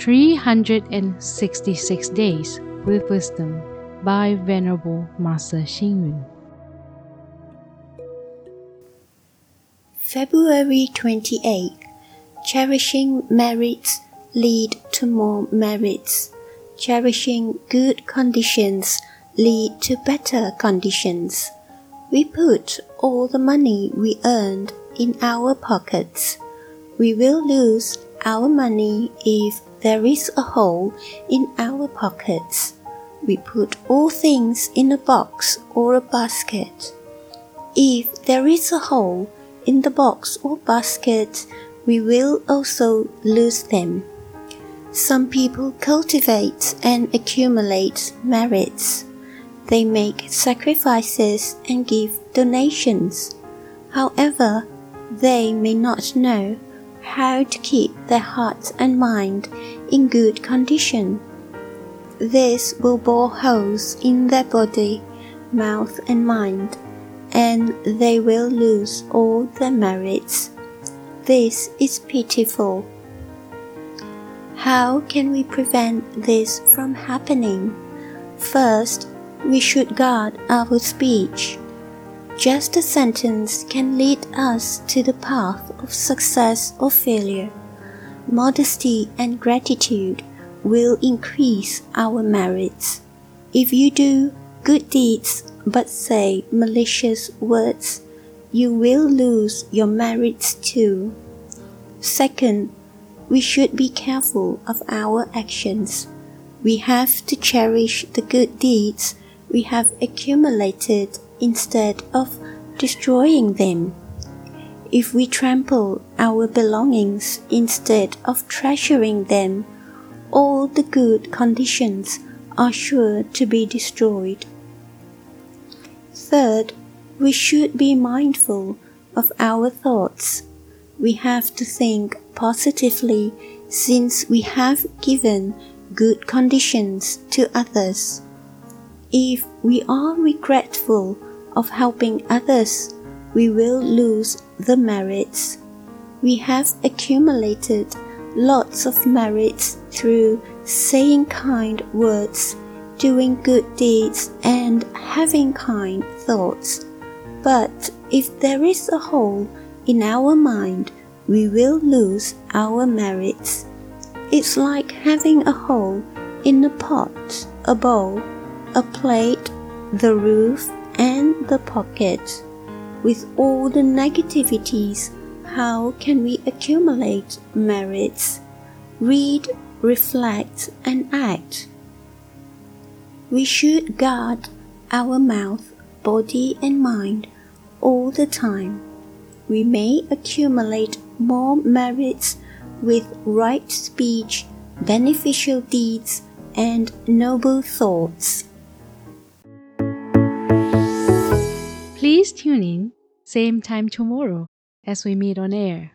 366 Days with Wisdom by Venerable Master Xing Yun. February 28 Cherishing merits lead to more merits. Cherishing good conditions lead to better conditions. We put all the money we earned in our pockets. We will lose our money if there is a hole in our pockets. We put all things in a box or a basket. If there is a hole in the box or basket, we will also lose them. Some people cultivate and accumulate merits. They make sacrifices and give donations. However, they may not know how to keep their heart and mind in good condition. This will bore holes in their body, mouth, and mind, and they will lose all their merits. This is pitiful. How can we prevent this from happening? First, we should guard our speech. Just a sentence can lead us to the path of success or failure. Modesty and gratitude will increase our merits. If you do good deeds but say malicious words, you will lose your merits too. Second, we should be careful of our actions. We have to cherish the good deeds we have accumulated instead of destroying them. If we trample our belongings instead of treasuring them, all the good conditions are sure to be destroyed. Third, we should be mindful of our thoughts. We have to think positively since we have given good conditions to others. If we are regretful of helping others, we will lose the merits. We have accumulated lots of merits through saying kind words, doing good deeds, and having kind thoughts. But if there is a hole in our mind, we will lose our merits. It's like having a hole in a pot, a bowl, a plate, the roof, and the pocket. With all the negativities, how can we accumulate merits? Read, reflect, and act. We should guard our mouth, body, and mind all the time. We may accumulate more merits with right speech, beneficial deeds, and noble thoughts. Please tune in, same time tomorrow as we meet on air.